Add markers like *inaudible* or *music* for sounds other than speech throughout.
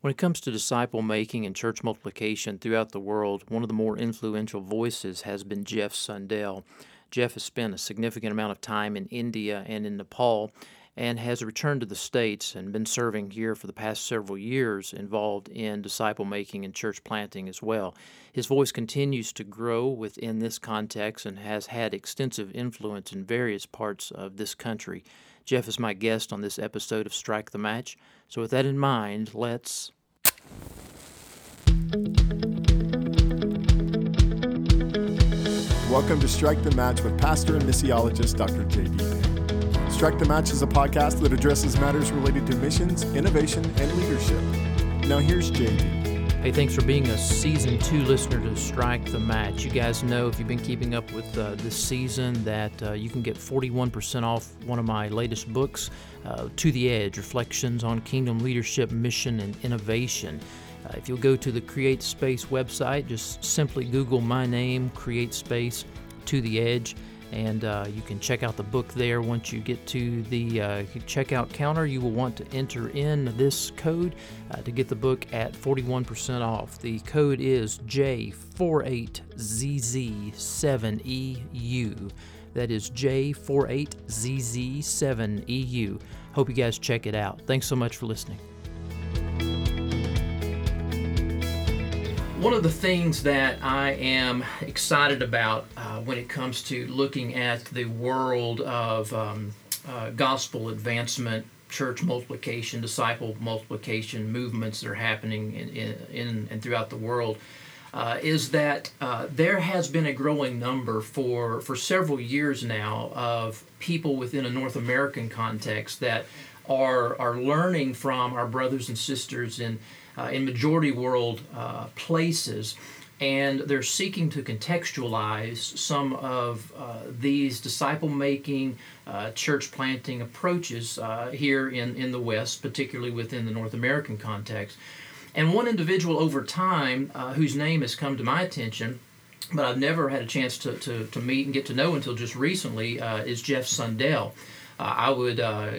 When it comes to disciple making and church multiplication throughout the world, one of the more influential voices has been Jeff Sundell. Jeff has spent a significant amount of time in India and in Nepal and has returned to the States and been serving here for the past several years, involved in disciple making and church planting as well. His voice continues to grow within this context and has had extensive influence in various parts of this country. Jeff is my guest on this episode of Strike the Match. So, with that in mind, let's. Welcome to Strike the Match with pastor and missiologist Dr. J.D. Strike the Match is a podcast that addresses matters related to missions, innovation, and leadership. Now, here's J.D. Hey, thanks for being a season two listener to Strike the Match. You guys know if you've been keeping up with uh, this season that uh, you can get 41% off one of my latest books, uh, To the Edge Reflections on Kingdom Leadership, Mission, and Innovation. Uh, if you'll go to the CreateSpace website, just simply Google my name, CreateSpace, To the Edge and uh, you can check out the book there. Once you get to the uh, checkout counter, you will want to enter in this code uh, to get the book at 41% off. The code is J48ZZ7EU. That is J48ZZ7EU. Hope you guys check it out. Thanks so much for listening. One of the things that I am excited about uh, when it comes to looking at the world of um, uh, gospel advancement, church multiplication, disciple multiplication movements that are happening in, in, in and throughout the world uh, is that uh, there has been a growing number for, for several years now of people within a North American context that are, are learning from our brothers and sisters in uh, in majority world uh, places, and they're seeking to contextualize some of uh, these disciple making, uh, church planting approaches uh, here in, in the West, particularly within the North American context. And one individual over time whose name has come to my attention but I've never had a chance to, to, to meet and get to know until just recently, uh, is Jeff Sundell. Uh, I would uh,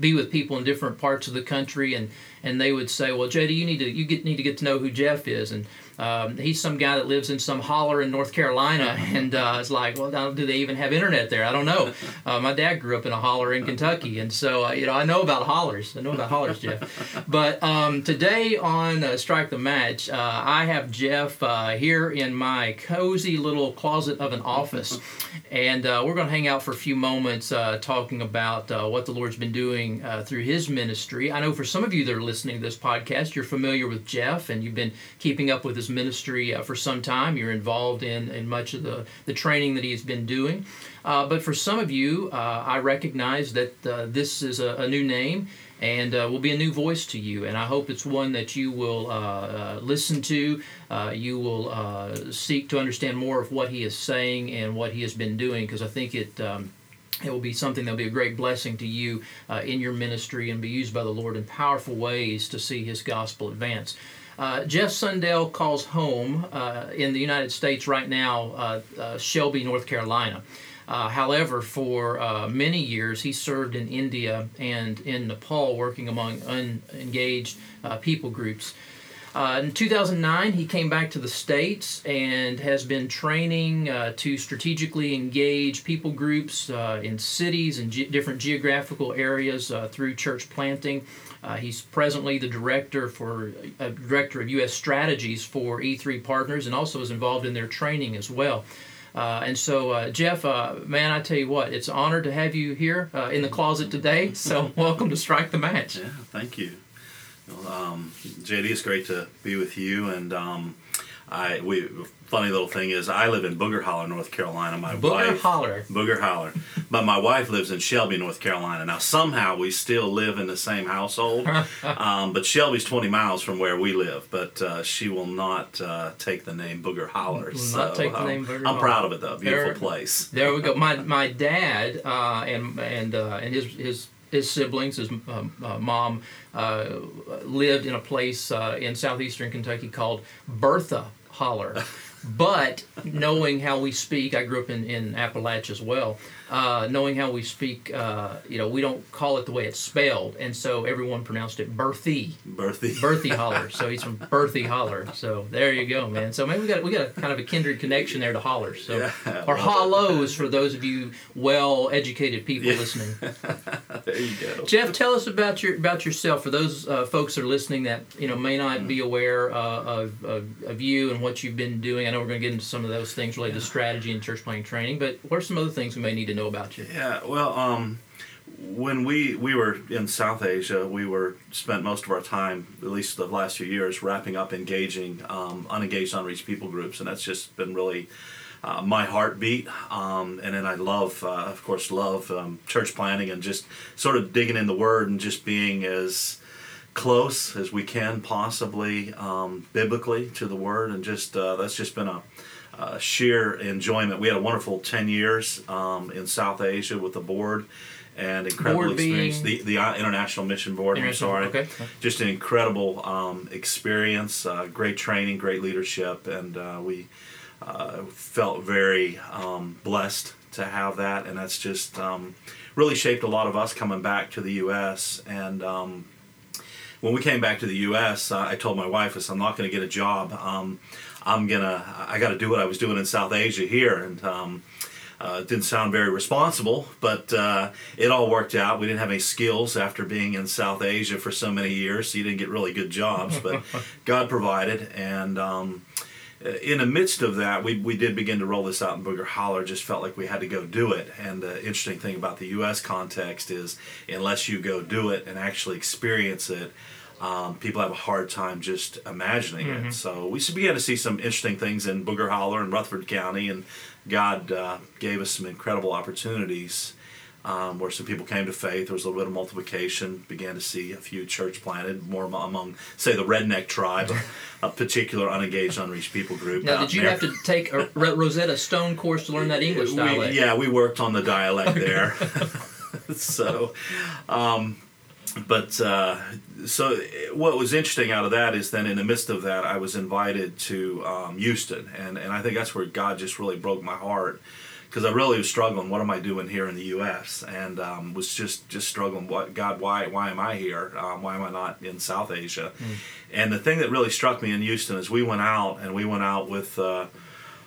be with people in different parts of the country, and and they would say, "Well, JD, you need to you get need to get to know who Jeff is." And um, he's some guy that lives in some holler in North Carolina, *laughs* and uh, it's like, well, do they even have internet there? I don't know. Uh, my dad grew up in a holler in Kentucky, and so uh, you know I know about hollers. I know about hollers, Jeff. *laughs* But um, today on uh, Strike the Match, uh, I have Jeff uh, here in my cozy little closet of an office, and we're going to hang out for a few moments talking about what the Lord's been doing through His ministry. I know for some of you that are listening to this podcast, you're familiar with Jeff, and you've been keeping up with his ministry uh, for some time. You're involved in, in much of the, the training that he's been doing. Uh, but for some of you, uh, I recognize that uh, this is a, a, new name and uh, will be a new voice to you. And I hope it's one that you will listen to. you will seek to understand more of what he is saying and what he has been doing because I think it. Um, it will be something that will be a great blessing to you uh, in your ministry and be used by the Lord in powerful ways to see His gospel advance. Uh, Jeff Sundell calls home uh, in the United States right now, uh, uh Shelby, North Carolina. Uh, however, for uh, many years, he served in India and in Nepal, working among unengaged people groups. In 2009, he came back to the States and has been training to strategically engage people groups in cities and ge- different geographical areas through church planting. Uh, he's presently the director for uh, director of U.S. strategies for E3 Partners, and also is involved in their training as well. Uh, and so, uh, Jeff, uh, man, I tell you what, it's an honor to have you here uh, in the closet today. So, *laughs* welcome to Strike the Match. Yeah, thank you. Well, um, JD, it's great to be with you, and um, I we funny little thing is I live in Booger Holler, North Carolina. My Booger wife, Holler. Booger Holler. But my wife lives in Shelby, North Carolina. Now somehow we still live in the same household. *laughs* um, but Shelby's 20 miles from where we live. But uh, she will not uh, take the name Booger Holler. Will so, not take the um, name Booger I'm Holler. proud of it though. Beautiful there, place. There we go. My *laughs* my dad uh, and and uh, and his his his siblings, his um, uh, mom, uh, lived in a place uh, in southeastern Kentucky called Bertha Holler. *laughs* but knowing how we speak, I grew up in, in Appalachia as well. Uh, knowing how we speak, uh, you know, we don't call it the way it's spelled, and so everyone pronounced it Berthy, Berthy. Berthy Holler. *laughs* So he's from Berthy Holler. So there you go, man. So maybe we got we got a kind of a kindred connection there to hollers. So Yeah, or hollows for those of you well educated people Yeah. listening. *laughs* there you go. Jeff, tell us about your about yourself for those uh, folks that are listening that you know may not be aware uh, of, of of you and what you've been doing. I know we're going to get into some of those things related to strategy and church planting training, but what are some other things we may need to know about you? Yeah, well, um, when we we were in South Asia, we were spent most of our time, at least the last few years, wrapping up engaging um, unengaged, unreached people groups, and that's just been really uh, my heartbeat. Um, and then I love, uh, of course, love um, church planting and just sort of digging in the Word and just being as close as we can possibly um, biblically to the Word, and just uh, that's just been a uh, sheer enjoyment. We had a wonderful 10 years um, in South Asia with the board and incredible Board experience. The, the uh, International Mission Board, I'm sorry. okay. Just an incredible um, experience, uh, great training, great leadership, and uh, we uh, felt very um, blessed to have that. And that's just um, really shaped a lot of us coming back to the U.S. And um, when we came back to the U.S., uh, I told my wife, I said, I'm not going to get a job. Um, I'm gonna, I got to do what I was doing in South Asia here, and um, uh, it didn't sound very responsible, but uh, it all worked out. We didn't have any skills after being in South Asia for so many years, so you didn't get really good jobs, but *laughs* God provided, and. Um, in the midst of that, we, we did begin to roll this out in Booger Holler. Just felt like we had to go do it. And the interesting thing about the U.S. context is, unless you go do it and actually experience it, um, people have a hard time just imagining it. So we began to see some interesting things in Booger Holler and Rutherford County, and God uh, gave us some incredible opportunities. Um, where some people came to faith, there was a little bit of multiplication. Began to see a few church planted, more among, say, the redneck tribe, a, a particular unengaged, unreached people group. Now, did you there. have to take a Rosetta Stone course to learn that English We- dialect? yeah, we worked on the dialect there. *laughs* so, um, but uh, so what was interesting out of that is then in the midst of that, I was invited to um, Houston, and and I think that's where God just really broke my heart because I really was struggling. What am I doing here in the U.S. and um, was just just struggling. What God? Why why am I here? Um, why am I not in South Asia? And the thing that really struck me in Houston is we went out and we went out with. Uh,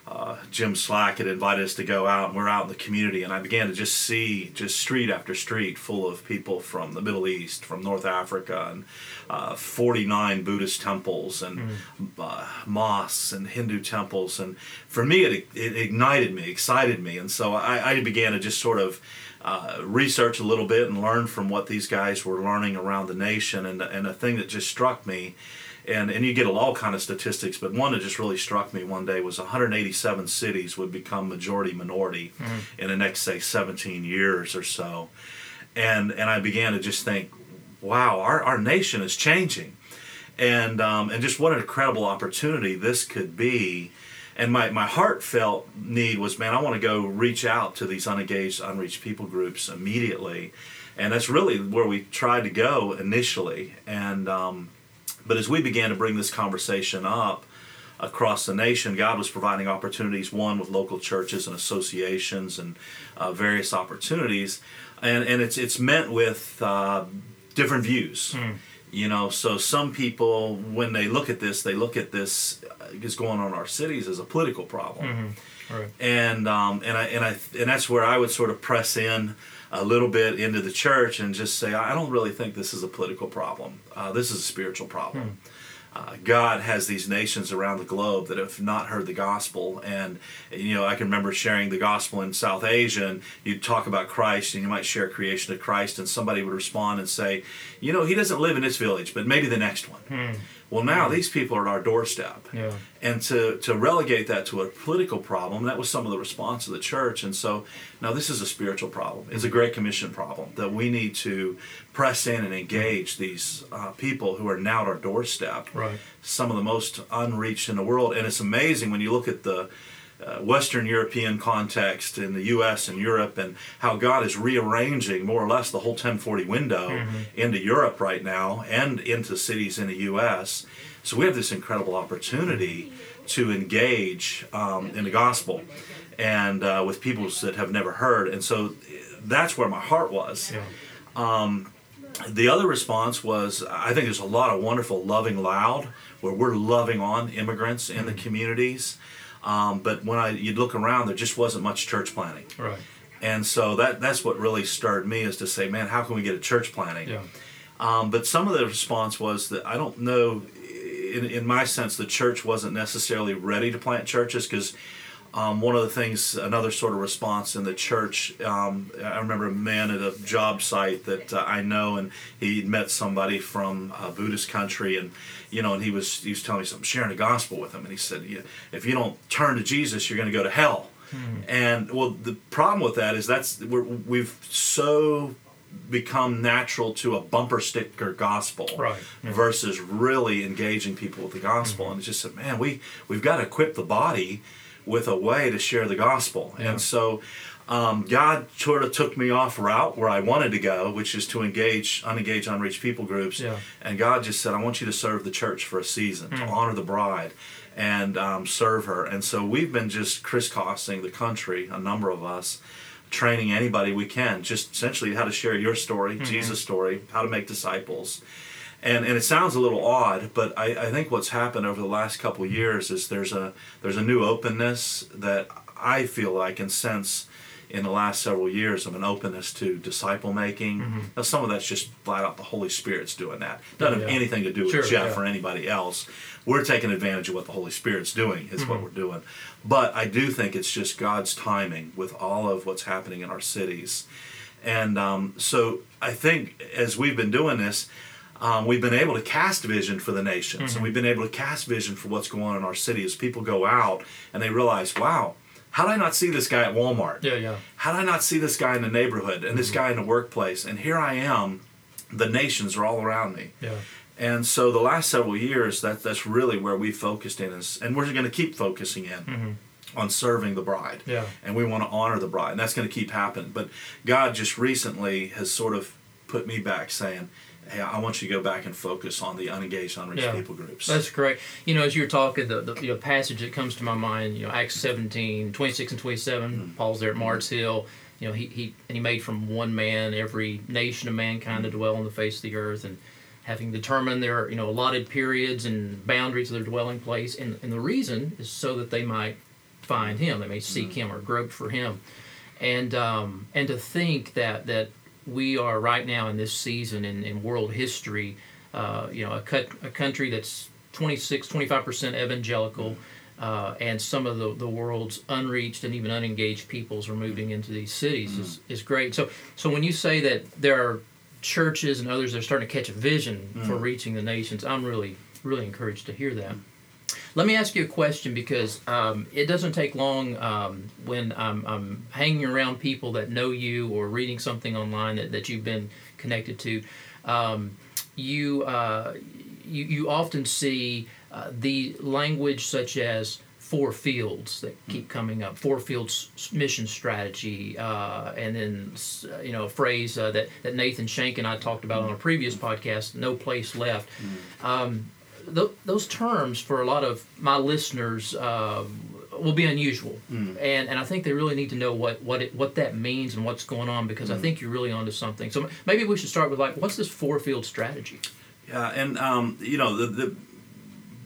uh, Jim Slack had invited us to go out, and we're out in the community, and I began to just see just street after street full of people from the Middle East, from North Africa, and uh, 49 Buddhist temples, and uh, mosques, and Hindu temples, and for me, it, it ignited me, excited me, and so I, I began to just sort of uh, research a little bit and learn from what these guys were learning around the nation, and and a thing that just struck me and and you get all kind of statistics, but one that just really struck me one day was 187 cities would become majority minority in the next say 17 years or so, and and I began to just think, wow, our our nation is changing, and um, and just what an incredible opportunity this could be. And my, my heartfelt need was, man, I want to go reach out to these unengaged, unreached people groups immediately. And that's really where we tried to go initially. And um, but as we began to bring this conversation up across the nation, God was providing opportunities, one with local churches and associations and uh, various opportunities. And, and it's, it's meant with uh, different views. You know, so some people, when they look at this, they look at this uh, is going on in our cities as a political problem Right. and um, and I and I and that's where I would sort of press in a little bit into the church and just say I don't really think this is a political problem. Uh, this is a spiritual problem. Uh, God has these nations around the globe that have not heard the gospel, and you know I can remember sharing the gospel in South Asia, and you'd talk about Christ, and you might share creation of Christ, and somebody would respond and say, you know, he doesn't live in this village, but maybe the next one. Well, now these people are at our doorstep. Yeah. and to, to relegate that to a political problem that was some of the response of the church. And so now this is a spiritual problem. It's a great commission problem that we need to press in and engage these uh, people who are now at our doorstep. Right. some of the most unreached in the world. And it's amazing when you look at the uh, Western European context in the U.S. and Europe, and how God is rearranging more or less the whole 1040 window Mm-hmm. into Europe right now and into cities in the U.S. So we have this incredible opportunity to engage um, in the gospel and uh, with people that have never heard, and so that's where my heart was. Yeah. The other response was I think there's a lot of wonderful loving loud where we're loving on immigrants in the communities. Um, but when I you'd look around, there just wasn't much church planting, Right. and so that that's what really stirred me is to say, man, how can we get a church planting? Yeah. Um, but some of the response was that I don't know, in, in my sense, the church wasn't necessarily ready to plant churches because um, one of the things, another sort of response in the church, um, I remember a man at a job site that uh, I know, and he met somebody from a Buddhist country, and you know, and he was he was telling me something, sharing the gospel with him, and he said, "Yeah, if you don't turn to Jesus, you're going to go to hell. And well, the problem with that is that's we're, we've so become natural to a bumper sticker gospel Right, yeah. versus really engaging people with the gospel and it's just said man we we've got to equip the body with a way to share the gospel Yeah. and so um, God sort of took me off route where I wanted to go, which is to engage unengaged, unreached people groups. Yeah. And God just said, I want you to serve the church for a season, to honor the bride and um, serve her. And so we've been just crisscrossing the country, a number of us, training anybody we can, just essentially how to share your story, Jesus' story, how to make disciples. And, and it sounds a little odd, but I, I think what's happened over the last couple of years is there's a there's a new openness that I feel like and sense in the last several years of an openness to disciple making. Now, some of that's just flat out the Holy Spirit's doing that. Doesn't have Yeah. anything to do with Sure, Jeff yeah. or anybody else. We're taking advantage of what the Holy Spirit's doing, is what we're doing. But I do think it's just God's timing with all of what's happening in our cities. And um, so I think as we've been doing this, um, we've been able to cast vision for the nations, and mm-hmm. we've been able to cast vision for what's going on in our city as people go out and they realize, wow, how did I not see this guy at Walmart? Yeah. Yeah. How did I not see this guy in the neighborhood and this mm-hmm. guy in the workplace? And here I am, the nations are all around me. Yeah. And so the last several years, that that's really where we focused in, is, and we're going to keep focusing in mm-hmm. on serving the bride. Yeah. And we want to honor the bride, and that's going to keep happening. But God just recently has sort of put me back, saying, "Hey, I want you to go back and focus on the unengaged, unreached Yeah. people groups." That's great. You know, as you were talking, the, the you know, passage that comes to my mind, you know, Acts 17, 26 and 27, hmm. Paul's there at Mars Hill. You know, he, he and he made from one man every nation of mankind to hmm. dwell on the face of the earth, and having determined their you know allotted periods and boundaries of their dwelling place, and, and the reason is so that they might find him, they may seek hmm. him or grope for him, and um, and to think that that we are right now in this season in, in world history, uh, you know, a, cut, a country that's 26, 25% evangelical, uh, and some of the, the world's unreached and even unengaged peoples are moving into these cities is, is great. So, so when you say that there are churches and others that are starting to catch a vision for reaching the nations, I'm really, really encouraged to hear that. Let me ask you a question because um, it doesn't take long um, when I'm, I'm hanging around people that know you or reading something online that, that you've been connected to. Um, you, uh, you you often see uh, the language such as four fields that keep coming up. Four fields mission strategy, uh, and then uh, you know a phrase uh, that that Nathan Shank and I talked about on a previous podcast. No place left. Um, th- those terms for a lot of my listeners uh, will be unusual, and and I think they really need to know what what it, what that means and what's going on because I think you're really onto something. So maybe we should start with like, what's this four field strategy? Yeah, and um, you know the, the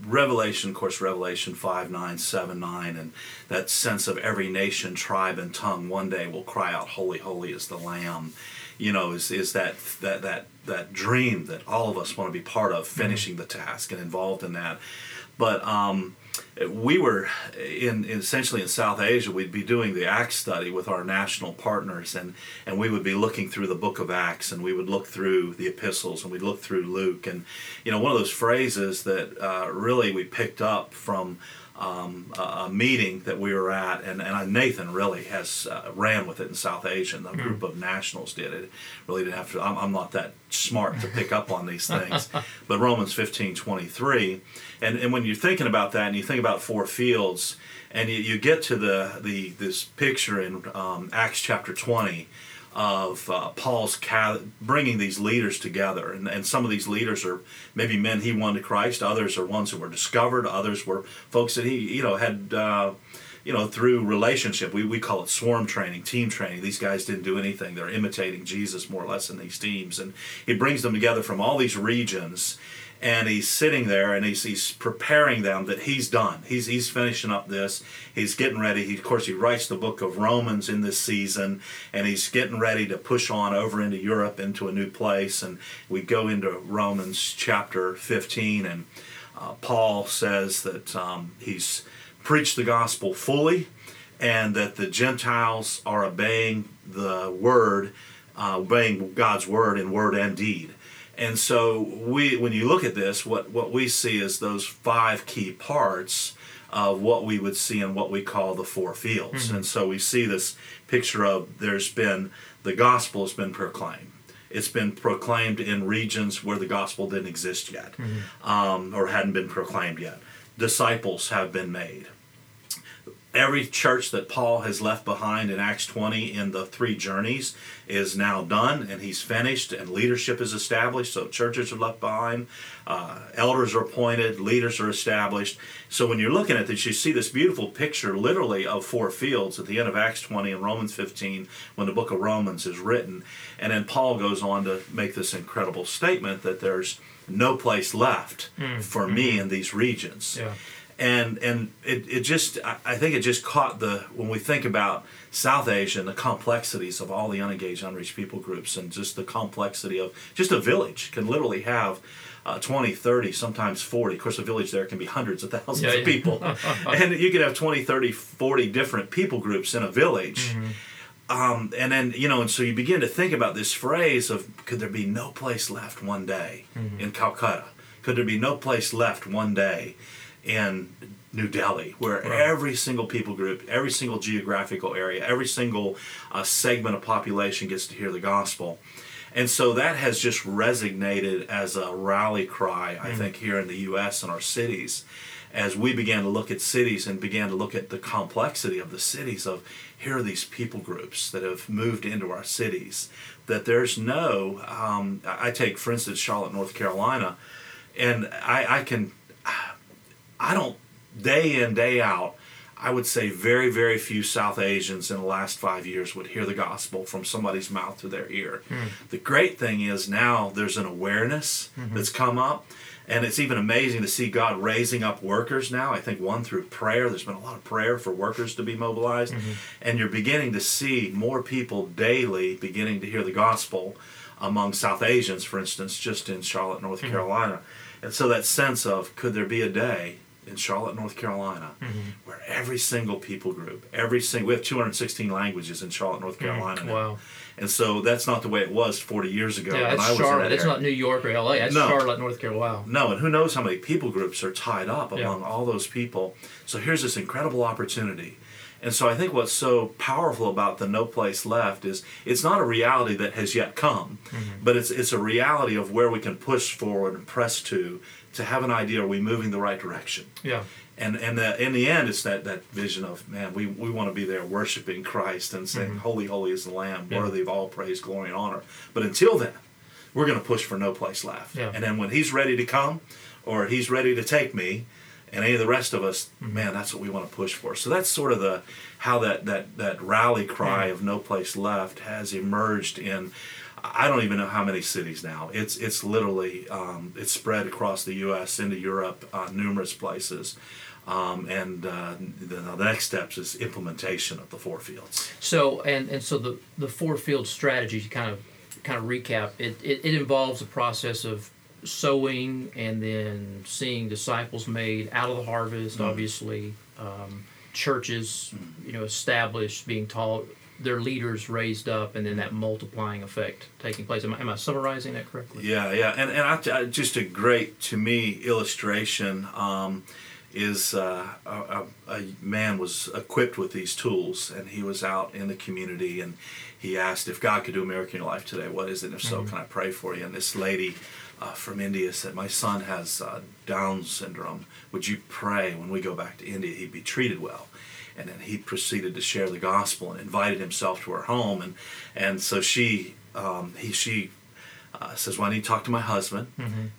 Revelation, of course, Revelation five nine seven nine, and that sense of every nation, tribe, and tongue one day will cry out, "Holy, holy is the Lamb." You know, is is that that that that dream that all of us want to be part of, finishing the task and involved in that. But um, we were in, in essentially in South Asia. We'd be doing the Acts study with our national partners, and and we would be looking through the Book of Acts, and we would look through the epistles, and we'd look through Luke, and you know one of those phrases that uh, really we picked up from um, a, a meeting that we were at, and, and Nathan really has uh, ran with it in South Asia. And the group of nationals did it. Really didn't have to. I'm, I'm not that smart to pick up on these things, *laughs* but Romans 15, 23, and and when you're thinking about that, and you think about four fields, and you, you get to the the this picture in um, Acts chapter 20 of uh, Paul's bringing these leaders together. And, and some of these leaders are maybe men he won to Christ, others are ones who were discovered, others were folks that he, you know, had. Uh, you know, through relationship, we, we call it swarm training, team training. These guys didn't do anything. They're imitating Jesus more or less in these teams. And he brings them together from all these regions and he's sitting there and he's, he's preparing them that he's done. He's, he's finishing up this. He's getting ready. He, of course, he writes the book of Romans in this season, and he's getting ready to push on over into Europe, into a new place. And we go into Romans chapter 15, and uh, Paul says that um, he's preached the gospel fully and that the Gentiles are obeying the word, uh, obeying God's word in word and deed. And so we, when you look at this, what, what we see is those five key parts of what we would see in what we call the four fields. Mm-hmm. And so we see this picture of there's been the gospel has been proclaimed. It's been proclaimed in regions where the gospel didn't exist yet mm-hmm. um, or hadn't been proclaimed yet. Disciples have been made every church that Paul has left behind in Acts 20 in the three journeys is now done and he's finished and leadership is established. So churches are left behind, uh, elders are appointed, leaders are established. So when you're looking at this, you see this beautiful picture literally of four fields at the end of Acts 20 and Romans 15 when the book of Romans is written. And then Paul goes on to make this incredible statement that there's no place left mm. for mm-hmm. me in these regions. Yeah and and it, it just I think it just caught the when we think about South Asia and the complexities of all the unengaged unreached people groups and just the complexity of just a village can literally have uh, 20 30 sometimes 40 of course a village there can be hundreds of thousands yeah, of people. *laughs* And you could have 20 30 40 different people groups in a village. Mm-hmm. um, and then you know and so you begin to think about this phrase of could there be no place left one day mm-hmm. in calcutta? Could there be no place left one day in New Delhi, where right. every single people group, every single geographical area, every single uh, segment of population gets to hear the gospel. And so that has just resonated as a rally cry, I mm. think, here in the U.S. and our cities, as we began to look at cities and began to look at the complexity of the cities. Of here are these people groups that have moved into our cities. That there's no, um, I take for instance Charlotte, North Carolina, and I, I can I don't, day in, day out, I would say very, very few South Asians in the last five years would hear the gospel from somebody's mouth to their ear. Mm. The great thing is now there's an awareness mm-hmm. that's come up. And it's even amazing to see God raising up workers now. I think one through prayer. There's been a lot of prayer for workers to be mobilized. Mm-hmm. And you're beginning to see more people daily beginning to hear the gospel among South Asians, for instance, just in Charlotte, North mm-hmm. Carolina. And so that sense of could there be a day in Charlotte, North Carolina, mm-hmm. where every single people group, every single, we have 216 languages in Charlotte, North mm-hmm. Carolina. Mm, wow. And so that's not the way it was 40 years ago. Yeah, it's Charlotte. It's not New York or LA. It's no. Charlotte, North Carolina. Wow. No, and who knows how many people groups are tied up among yeah. all those people. So here's this incredible opportunity. And so I think what's so powerful about the No Place Left is it's not a reality that has yet come, mm-hmm. but it's it's a reality of where we can push forward and press to to have an idea are we moving the right direction yeah and and the, in the end it's that that vision of man we, we want to be there worshiping christ and saying mm-hmm. holy holy is the lamb yeah. worthy of all praise glory and honor but until then we're going to push for no place left yeah. and then when he's ready to come or he's ready to take me and any of the rest of us mm-hmm. man that's what we want to push for so that's sort of the how that that that rally cry mm-hmm. of no place left has emerged in I don't even know how many cities now. It's it's literally um, it's spread across the U.S. into Europe, uh, numerous places. Um, and uh, the, the, next steps is implementation of the four fields. So and and so the the four field strategy kind of kind of recap it, it, it involves a process of sowing and then seeing disciples made out of the harvest. Mm-hmm. Obviously, um, churches mm-hmm. you know established, being taught their leaders raised up and then that multiplying effect taking place. Am I, am I summarizing that correctly? Yeah, yeah. And, and I, just a great, to me, illustration um, is uh, a, a, a man was equipped with these tools, and he was out in the community, and he asked if God could do a miracle in your life today. What is it? And if so, can I pray for you? And this lady uh, from India said, "My son has uh, Down syndrome. Would you pray when we go back to India he'd be treated well?" And then he proceeded to share the gospel and invited himself to her home, and and so she um, he she uh, says, "Well, I need to talk to my husband,"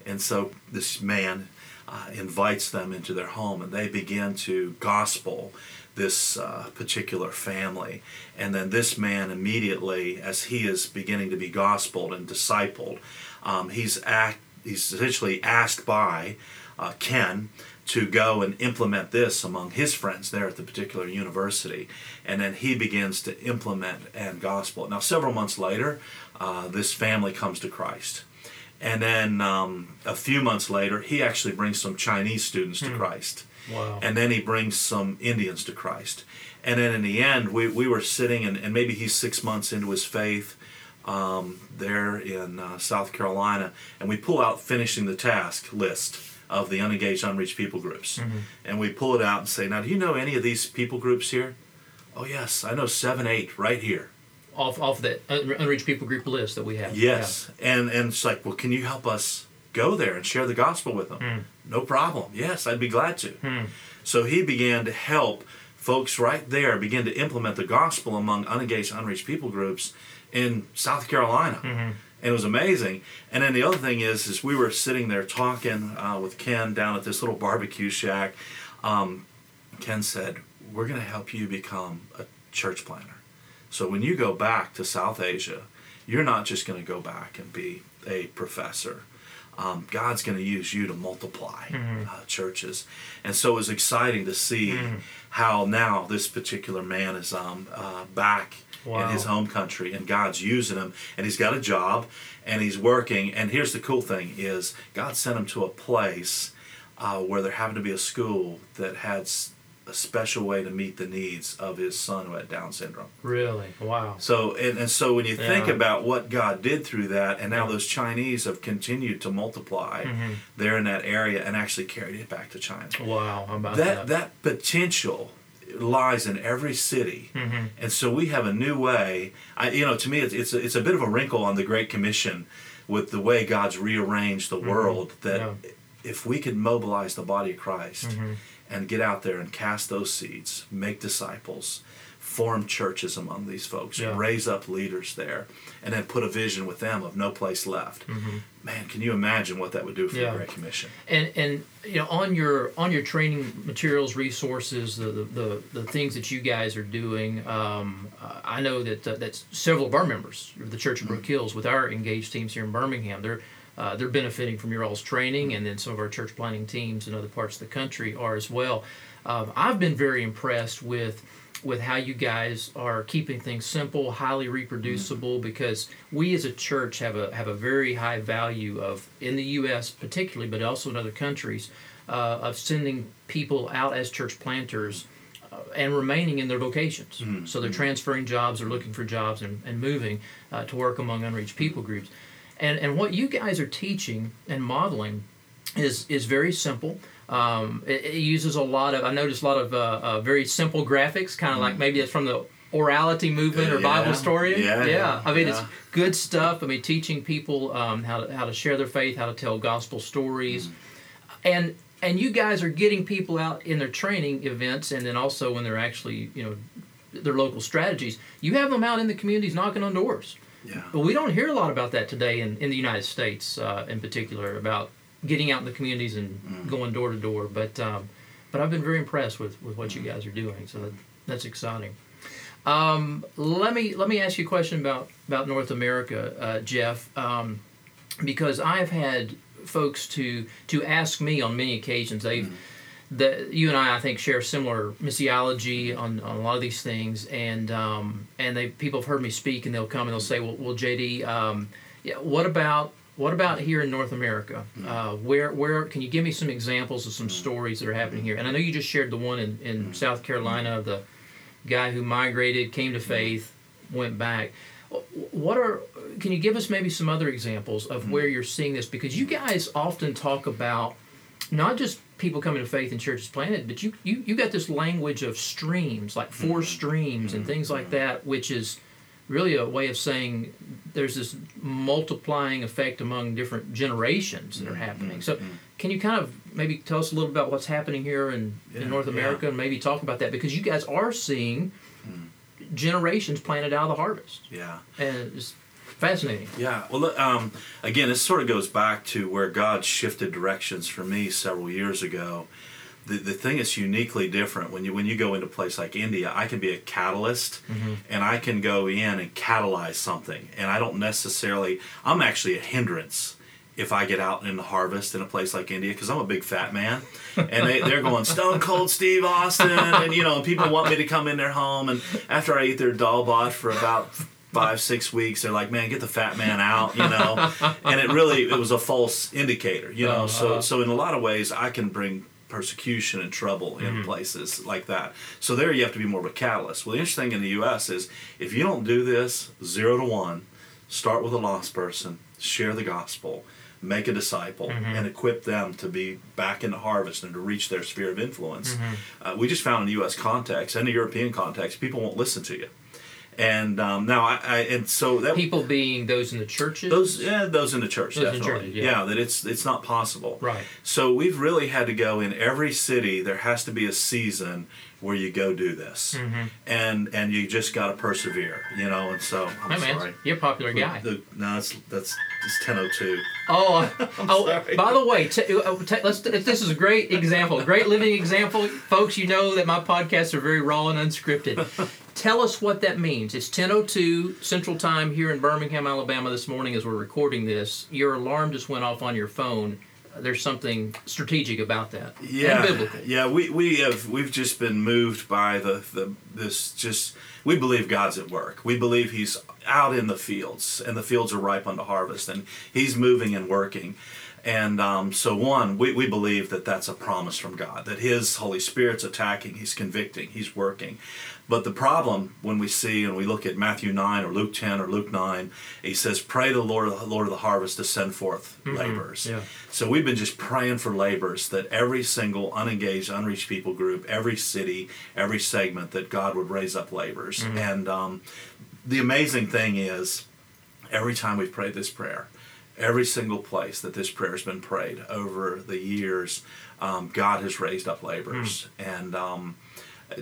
and so this man uh, invites them into their home, and they begin to gospel this uh, particular family. And then this man immediately, as he is beginning to be gospeled and discipled, um, he's act, he's essentially asked by uh, Ken to go and implement this among his friends there at the particular university. And then he begins to implement and gospel. Now, several months later, uh, this family comes to Christ. And then um, a few months later, he actually brings some Chinese students to Christ. Wow. And then he brings some Indians to Christ. And then in the end, we, we were sitting, and, and maybe he's six months into his faith um, there in uh, South Carolina, and we pull out finishing the task list of the unengaged, unreached people groups. And we pull it out and say, Now, do you know any of these people groups here? Oh, yes, I know seven, eight right here. off off that unreached people group list that we have. Yes, and and it's like, well, can you help us go there and share the gospel with them? Hmm. No problem. Yes, I'd be glad to. So he began to help folks right there begin to implement the gospel among unengaged, unreached people groups in South Carolina. Mm-hmm. And it was amazing. And then the other thing is, is we were sitting there talking uh, with Ken down at this little barbecue shack. Um, Ken said, "We're going to help you become a church planter." So when you go back to South Asia, you're not just going to go back and be a professor. Um, God's going to use you to multiply uh, churches, and so it was exciting to see how now this particular man is um, uh, back Wow. in his home country, and God's using him, and he's got a job, and he's working. And here's the cool thing: is God sent him to a place uh, where there happened to be a school that had a special way to meet the needs of his son who had Down syndrome. Really? Wow. So and, and so when you think about what God did through that, and now those Chinese have continued to multiply Mm-hmm. there in that area and actually carried it back to China. Wow. How about That that? that potential lies in every city, Mm-hmm. and so we have a new way. I, you know, to me, it's it's a, it's a bit of a wrinkle on the Great Commission with the way God's rearranged the world. That Mm-hmm. Yeah. if we could mobilize the body of Christ Mm-hmm. and get out there and cast those seeds, make disciples, form churches among these folks, Yeah. raise up leaders there, and then put a vision with them of no place left. Man, can you imagine what that would do for Mm-hmm. Yeah. the Great Commission? and and you know on your on your training materials resources the the, the, the things that you guys are doing um, uh, i know that uh, that several of our members of the church of brook hills with our engaged teams here in birmingham they're uh, they're benefiting from your all's training and then some of our church planting teams in other parts of the country are as well um, i've been very impressed with with how you guys are keeping things simple, highly reproducible. Because we as a church have a have a very high value of in the U.S. particularly, but also in other countries, uh, of sending people out as church planters uh, and remaining in their vocations. So they're transferring jobs or looking for jobs and, and moving uh, to work among unreached people groups. And and what you guys are teaching and modeling is is very simple. Um, it, it uses a lot of I noticed a lot of uh, uh, very simple graphics, kind of like maybe it's from the orality movement or Bible story. Yeah, yeah, I mean, it's good stuff. I mean, teaching people um, how to how to share their faith, how to tell gospel stories, and and you guys are getting people out in their training events, and then also when they're actually you know their local strategies. You have them out in the communities knocking on doors. Yeah. But we don't hear a lot about that today in, in the United States, uh, in particular, about getting out in the communities and going door to door. But um, but I've been very impressed with, with what you guys are doing, so that, that's exciting. Um, let me let me ask you a question about about North America, uh, Jeff, um, because I've had folks to to ask me on many occasions. They've the you and I, I think, share similar missiology on, on a lot of these things, and um, and they people have heard me speak, and they'll come and they'll say, "Well, well, JD, um, yeah, what about what about here in North America? Hmm. Uh, where where can you give me some examples of some hmm. stories that are happening here? And I know you just shared the one in, in hmm. South Carolina of the guy who migrated, came to faith, went back. Uh, what are can you give us maybe some other examples of where you're seeing this? Because you guys often talk about not just people coming to faith in churches planted, but you, you, you got this language of streams, like 4 Mm-hmm. streams and things like that, which is really a way of saying there's this multiplying effect among different generations Mm-hmm. that are happening. So, can you kind of maybe tell us a little about what's happening here in, Yeah, in North yeah. America and maybe talk about that? Because you guys are seeing Mm. generations planted out of the harvest. Yeah. And it's fascinating. Yeah. Well, um, again, this sort of goes back to where God shifted directions for me several years ago. The, the thing is uniquely different when you when you go into a place like India. I can be a catalyst, mm-hmm. and I can go in and catalyze something, and I don't necessarily. I'm actually a hindrance if I get out in the harvest in a place like India because I'm a big fat man, and they, they're going Stone Cold Steve Austin, and you know people want me to come in their home, and after I eat their dal bhat for about five six weeks they're like man get the fat man out you know? And it really it was a false indicator you know? Uh-huh. So so in a lot of ways i can bring persecution and trouble in mm-hmm. places like that. So there you have to be more of a catalyst. Well the interesting thing in the us is if you don't do this zero to one start with a lost person share the gospel make a disciple mm-hmm. and equip them to be back in the harvest and to reach their sphere of influence mm-hmm. uh, we just found in the us context and the european context people won't listen to you and um, now I, I and so that People being those in the churches. those yeah those in the church Those in definitely churches, yeah. that it's it's not possible Right. so we've really had to go in every city there has to be a season where you go do this and and you just got to persevere you know and so I'm Hey man, sorry you're a popular guy. The- no that's that's it's 1002 Oh, *laughs* oh! sorry. By the way, t- uh, t- let's. This is a great example, great living example, folks. You know that my podcasts are very raw and unscripted. Tell us what that means. It's 10:02 Central Time here in Birmingham, Alabama. This morning, as we're recording this, your alarm just went off on your phone. There's something strategic about that, yeah. Yeah, we, we have we've just been moved by the, the this just we believe God's at work. We believe He's out in the fields, and the fields are ripe unto harvest, and He's moving and working. And um, so, one, we, we believe that that's a promise from God, that His Holy Spirit's attacking, He's convicting, He's working. But the problem when we see and we look at Matthew 9 or Luke 10 or Luke 9, He says, Pray to the Lord, the Lord of the harvest to send forth laborers. yeah. So we've been just praying for laborers that every single unengaged, unreached people group, every city, every segment, that God would raise up laborers. And um, the amazing thing is, every time we've prayed this prayer, every single place that this prayer has been prayed over the years, um, God has raised up laborers. And um,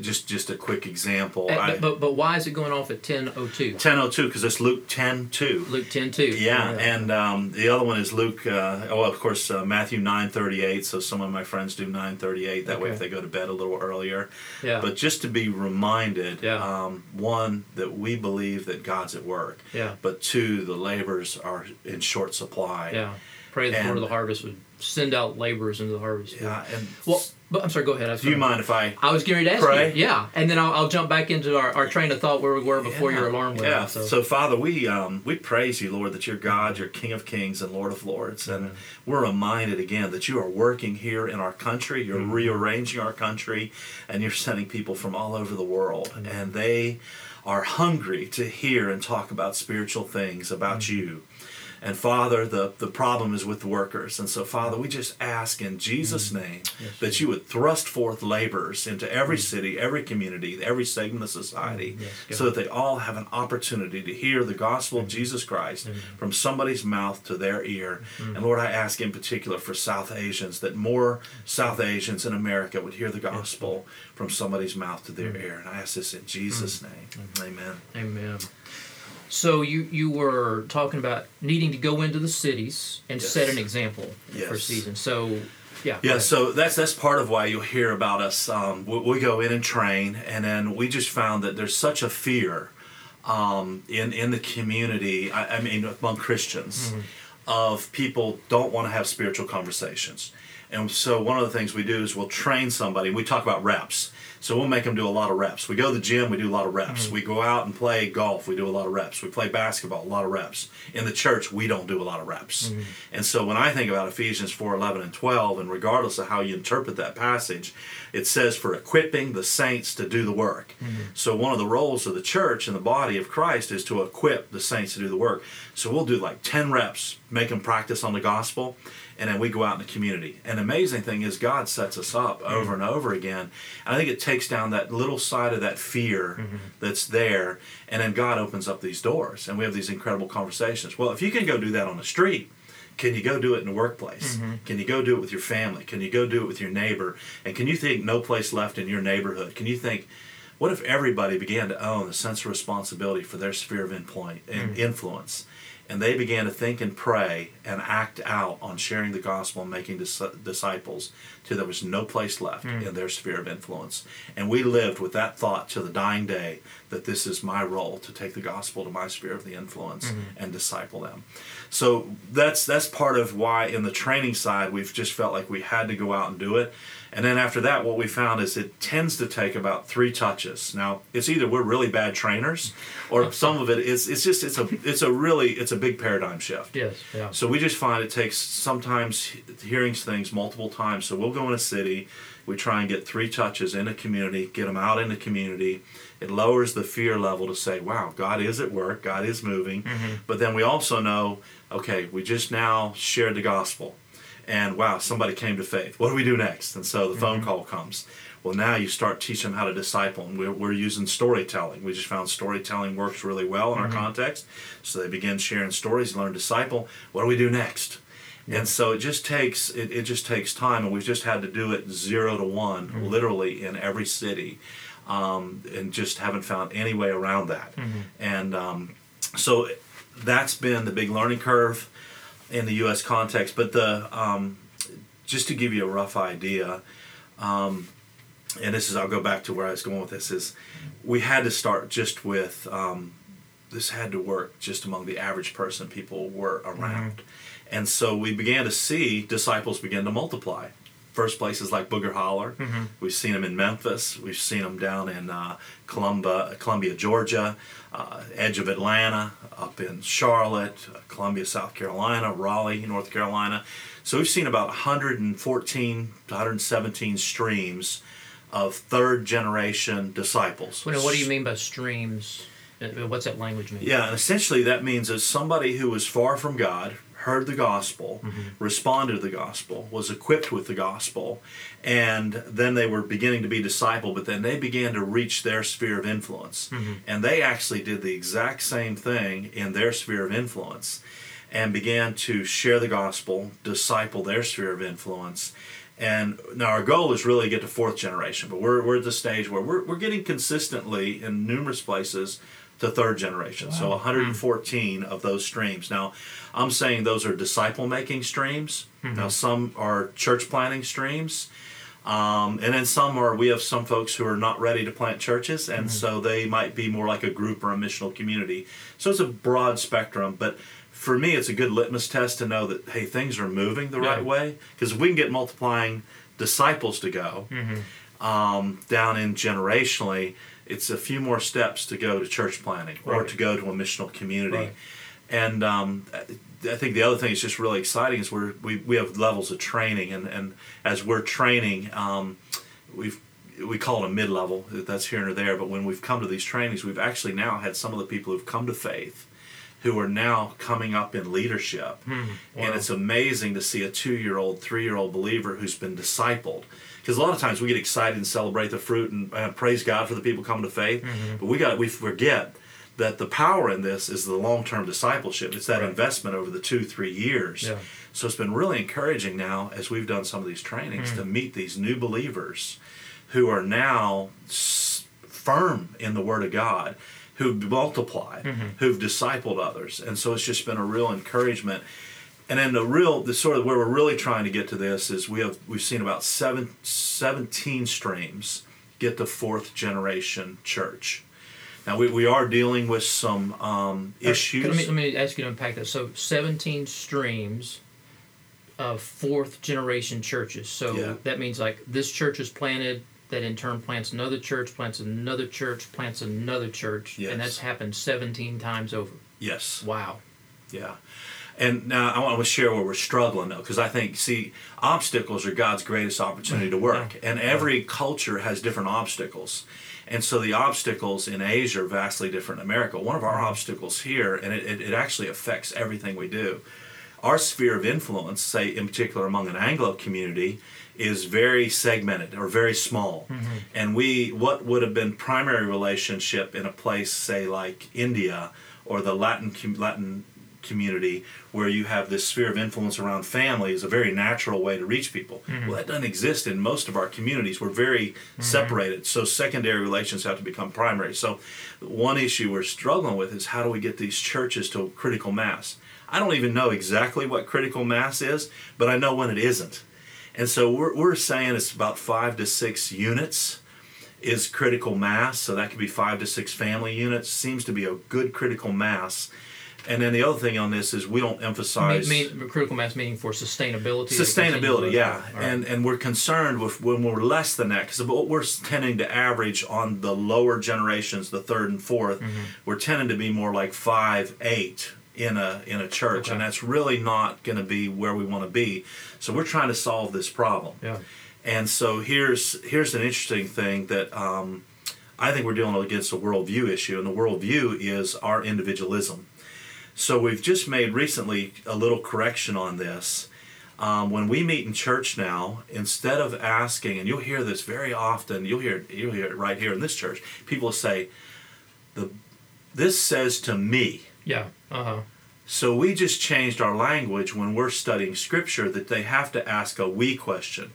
just just a quick example, Uh, I, but, but why is it going off at 10:02? 1002 because it's Luke 10 2. Luke 10:2. Yeah, and um, the other one is Luke. Uh, oh, of course, uh, Matthew nine thirty eight. So some of my friends do nine thirty eight. That way, if they go to bed a little earlier. Yeah. But just to be reminded, Yeah. um, one that we believe that God's at work. Yeah. But two, the laborers are in short supply. yeah. Pray the Lord of the harvest would send out laborers into the harvest. Yeah. And Well, but I'm sorry. Go ahead. I was do you gonna- mind if I? I was getting ready to ask Pray? you. Yeah, and then I'll, I'll jump back into our, our train of thought where we were before Yeah. your alarm went Yeah. off. So. So. Father, we um, we praise you, Lord, that you're God, you're King of Kings and Lord of Lords, and mm-hmm. we're reminded again that you are working here in our country. You're mm-hmm. rearranging our country, and you're sending people from all over the world, mm-hmm. and they are hungry to hear and talk about spiritual things about you. And Father, the, the problem is with the workers. And so, Father, we just ask in Jesus' name that you would thrust forth laborers into every city, every community, every segment of society, Yes, so that they all have an opportunity to hear the gospel of Jesus Christ from somebody's mouth to their ear. And Lord, I ask in particular for South Asians that more South Asians in America would hear the gospel from somebody's mouth to their ear. And I ask this in Jesus' name. Amen. Amen. So you you were talking about needing to go into the cities and Yes. set an example for season. So yeah. Yeah, so that's that's part of why you'll hear about us. Um, we, we go in and train, and then we just found that there's such a fear um, in in the community. I, I mean, among Christians, of people don't want to have spiritual conversations. And so one of the things we do is we'll train somebody. We talk about reps. So we'll make them do a lot of reps. We go to the gym, we do a lot of reps. Mm-hmm. We go out and play golf, we do a lot of reps. We play basketball, a lot of reps. In the church, we don't do a lot of reps. Mm-hmm. And so when I think about Ephesians 4 11 and 12, and regardless of how you interpret that passage, it says for equipping the saints to do the work. Mm-hmm. So one of the roles of the church and the body of Christ is to equip the saints to do the work. So we'll do like 10 reps, make them practice on the gospel. And then we go out in the community. And the amazing thing is, God sets us up over and over again. And I think it takes down that little side of that fear Mm-hmm. that's there, and then God opens up these doors, and we have these incredible conversations. Well, if you can go do that on the street, can you go do it in the workplace? Mm-hmm. Can you go do it with your family? Can you go do it with your neighbor? And can you think no place left in your neighborhood? Can you think, what if everybody began to own a sense of responsibility for their sphere of in- influence? And they began to think and pray and act out on sharing the gospel and making dis- disciples till there was no place left hmm. in their sphere of influence. And we lived with that thought to the dying day that this is my role to take the gospel to my sphere of the influence hmm. and disciple them. So that's that's part of why in the training side we've just felt like we had to go out and do it. And then after that, what we found is it tends to take about three touches. Now it's either we're really bad trainers, or some of it is it's just it's a it's a really it's a big paradigm shift. Yes. Yeah. So we just find it takes sometimes hearing things multiple times. So we'll go in a city, we try and get three touches in a community, get them out in the community. It lowers the fear level to say, wow, God is at work, God is moving. Mm-hmm. But then we also know, okay, we just now shared the gospel. And wow, somebody came to faith. What do we do next? And so the phone mm-hmm. call comes. Well, now you start teaching them how to disciple, and we're, we're using storytelling. We just found storytelling works really well in our context. So they begin sharing stories, learn disciple. What do we do next? And so it just takes it, it just takes time, and we've just had to do it zero to one, literally in every city, um, and just haven't found any way around that. And um, so that's been the big learning curve in the U.S. context. But the um, just to give you a rough idea, um, and this is I'll go back to where I was going with this is we had to start just with um, this had to work just among the average person people were around, and so we began to see disciples begin to multiply. First places like Booger Holler, we've seen them in Memphis, we've seen them down in uh, Columbia, Columbia, Georgia, uh, edge of Atlanta, up in Charlotte, uh, Columbia, South Carolina, Raleigh, North Carolina. So we've seen about 114 to 117 streams of third generation disciples. Well, what do you mean by streams? Uh, What's that language mean? Yeah, essentially that means that somebody who was far from God heard the gospel, responded to the gospel, was equipped with the gospel, and then they were beginning to be discipled, but then they began to reach their sphere of influence. And they actually did the exact same thing in their sphere of influence and began to share the gospel, disciple their sphere of influence. And now our goal is really to get to fourth generation, but we're, we're at the stage where we're, we're getting consistently in numerous places to third generation. So 114 hmm. of those streams. Now, I'm saying those are disciple making streams. Hmm. Now, some are church planting streams. Um, and then some are, we have some folks who are not ready to plant churches, and hmm. so they might be more like a group or a missional community. So it's a broad spectrum, but for me, it's a good litmus test to know that, hey, things are moving the right way. Because if we can get multiplying disciples to go um, down in generationally, it's a few more steps to go to church planting or to go to a missional community. Right. And um, I think the other thing that's just really exciting is we're, we, we have levels of training, and, and as we're training, um, we've we call it a mid level. That's here and there. But when we've come to these trainings, we've actually now had some of the people who've come to faith, who are now coming up in leadership, and wow. it's amazing to see a two-year-old, three-year-old believer who's been discipled. Because a lot of times we get excited and celebrate the fruit and uh, praise God for the people coming to faith, but we got we forget that the power in this is the long-term discipleship. It's that Right. investment over the two, three years. Yeah. So it's been really encouraging now as we've done some of these trainings Mm. to meet these new believers who are now s- firm in the Word of God, who've multiplied, Mm-hmm. who've discipled others, and so it's just been a real encouragement. And then the real, the sort of where we're really trying to get to this is we have we've seen about seven, 17 streams get to fourth generation church. Now we, we are dealing with some um, issues. Let me, let me ask you to unpack that. So, 17 streams of fourth generation churches. So Yeah. that means like this church is planted, that in turn plants another church, plants another church, plants another church, Yes. and that's happened 17 times over. yes. Wow. Yeah. And now I want to share where we're struggling though, because I think, see, obstacles are God's greatest opportunity to work. And every culture has different obstacles. And so the obstacles in Asia are vastly different in America. One of our mm-hmm. obstacles here, and it, it, it actually affects everything we do, our sphere of influence, say in particular among an Anglo community, is very segmented or very small. Mm-hmm. And we, what would have been primary relationship in a place, say like India or the Latin Latin community, where you have this sphere of influence around family, is a very natural way to reach people. Well, that doesn't exist in most of our communities. We're very separated. So secondary relations have to become primary. So one issue we're struggling with is how do we get these churches to critical mass? I don't even know exactly what critical mass is, but I know when it isn't. And so we're, we're saying it's about five to six units is critical mass. So that could be five to six family units. Seems to be a good critical mass. And then the other thing on this is we don't emphasize Me- me- critical mass meaning for sustainability. sustainability. Yeah, right. and and we're concerned with when we're less than that because what we're tending to average on the lower generations, the third and 4th we Mm-hmm. we're tending to be more like five, eight in a in a church, Okay. and that's really not going to be where we want to be. So we're trying to solve this problem. yeah. And so here's here's an interesting thing that um, I think we're dealing against a worldview issue, and the worldview is our individualism. So we've just made recently a little correction on this. Um, when we meet in church now, instead of asking, and you'll hear this very often, you'll hear you'll hear it right here in this church. People say, "the this says to me." Yeah. Uh huh. So we just changed our language when we're studying scripture that they have to ask a we question.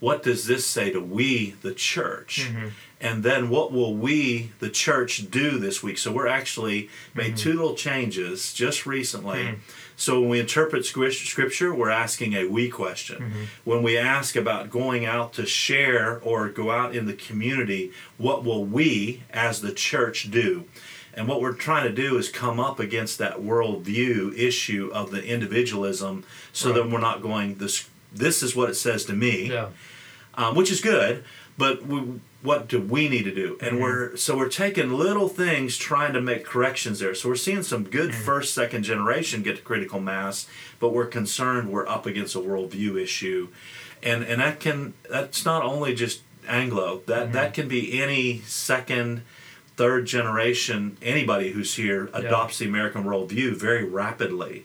What does this say to we, the church? Mm-hmm. And then what will we, the church, do this week? So we're actually made mm-hmm. two little changes just recently. Mm-hmm. So when we interpret scripture, we're asking a we question. When we ask about going out to share or go out in the community, what will we as the church do? And what we're trying to do is come up against that worldview issue of the individualism so that we're not going, this, this is what it says to me, Yeah. um, which is good, but we, what do we need to do? And mm-hmm. we're so we're taking little things, trying to make corrections there. So we're seeing some good mm-hmm. first, second generation get to critical mass, but we're concerned we're up against a worldview issue, and and that can that's not only just Anglo that mm-hmm. that can be any second. Third generation, anybody who's here adopts the American worldview very rapidly.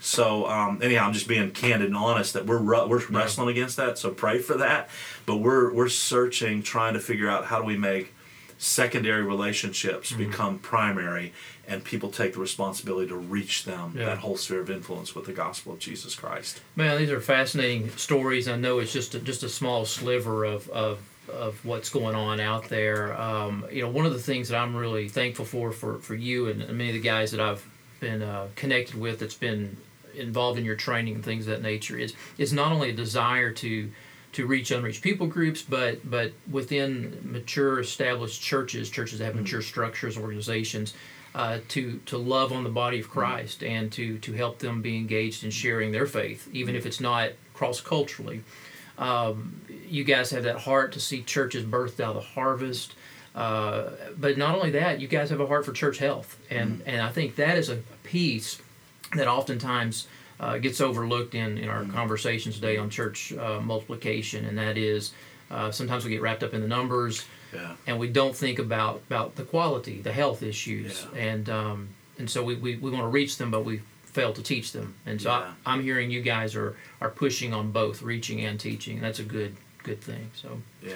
So um, anyhow, I'm just being candid and honest that we're we're wrestling against that. So pray for that. But we're we're searching, trying to figure out how do we make secondary relationships Mm-hmm. become primary, and people take the responsibility to reach them Yeah. that whole sphere of influence with the gospel of Jesus Christ. Man, these are fascinating stories. I know it's just a, just a small sliver of, of of what's going on out there. Um, you know, one of the things that I'm really thankful for for, for you and many of the guys that I've been uh, connected with that's been involved in your training and things of that nature is is not only a desire to to reach unreached people groups, but but within mature established churches, churches that have mature structures, organizations, uh, to to love on the body of Christ and to to help them be engaged in sharing their faith, even if it's not cross culturally. Um, you guys have that heart to see churches birthed out of the harvest. Uh, but not only that, you guys have a heart for church health, and and I think that is a piece that oftentimes uh, gets overlooked in in our conversations today on church uh, multiplication, and that is uh, sometimes we get wrapped up in the numbers Yeah. and we don't think about about the quality, the health issues, Yeah. and um, and so we, we, we want to reach them, but we fail to teach them. And so Yeah. I, I'm hearing you guys are are pushing on both reaching and teaching. That's a good good thing. So Yeah.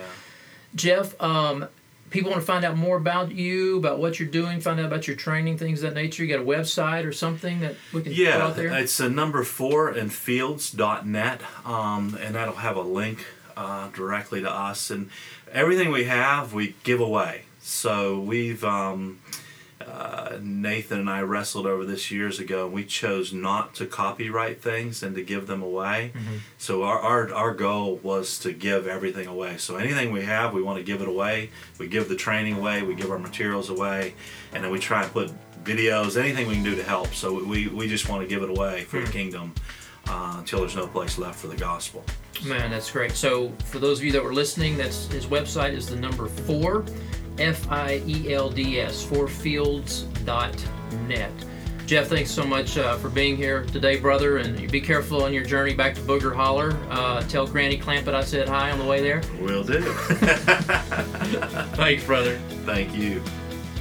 Jeff, um, people want to find out more about you, about what you're doing, find out about your training, things of that nature. You got a website or something that we can put Yeah, out there? it's a number four and fields.net, um, and that'll have a link uh, directly to us. And everything we have, we give away. So we've, um, uh, Nathan and I wrestled over this years ago. And we chose not to copyright things and to give them away. So our, our, our goal was to give everything away. So anything we have, we want to give it away. We give the training away, we give our materials away, and then we try and put videos, anything we can do to help. So we, we just want to give it away for the kingdom uh, until there's no place left for the gospel. Man, that's great. So, for those of you that were listening, that's his website is the number four, F I E L D S, fourfields.net. Jeff, thanks so much uh, for being here today, brother. And be careful on your journey back to Booger Holler. Uh, tell Granny Clampett I said hi on the way there. Will do. *laughs* Thanks, brother. Thank you.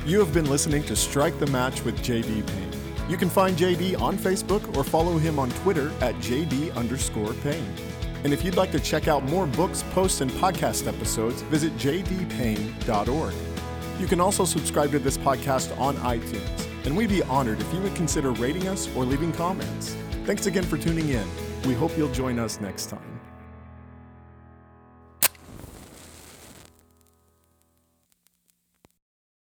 You have been listening to Strike the Match with JD Payne. You can find JD on Facebook or follow him on Twitter at JD underscore Payne. And if you'd like to check out more books, posts, and podcast episodes, visit jdpayne.org. You can also subscribe to this podcast on iTunes, and we'd be honored if you would consider rating us or leaving comments. Thanks again for tuning in. We hope you'll join us next time.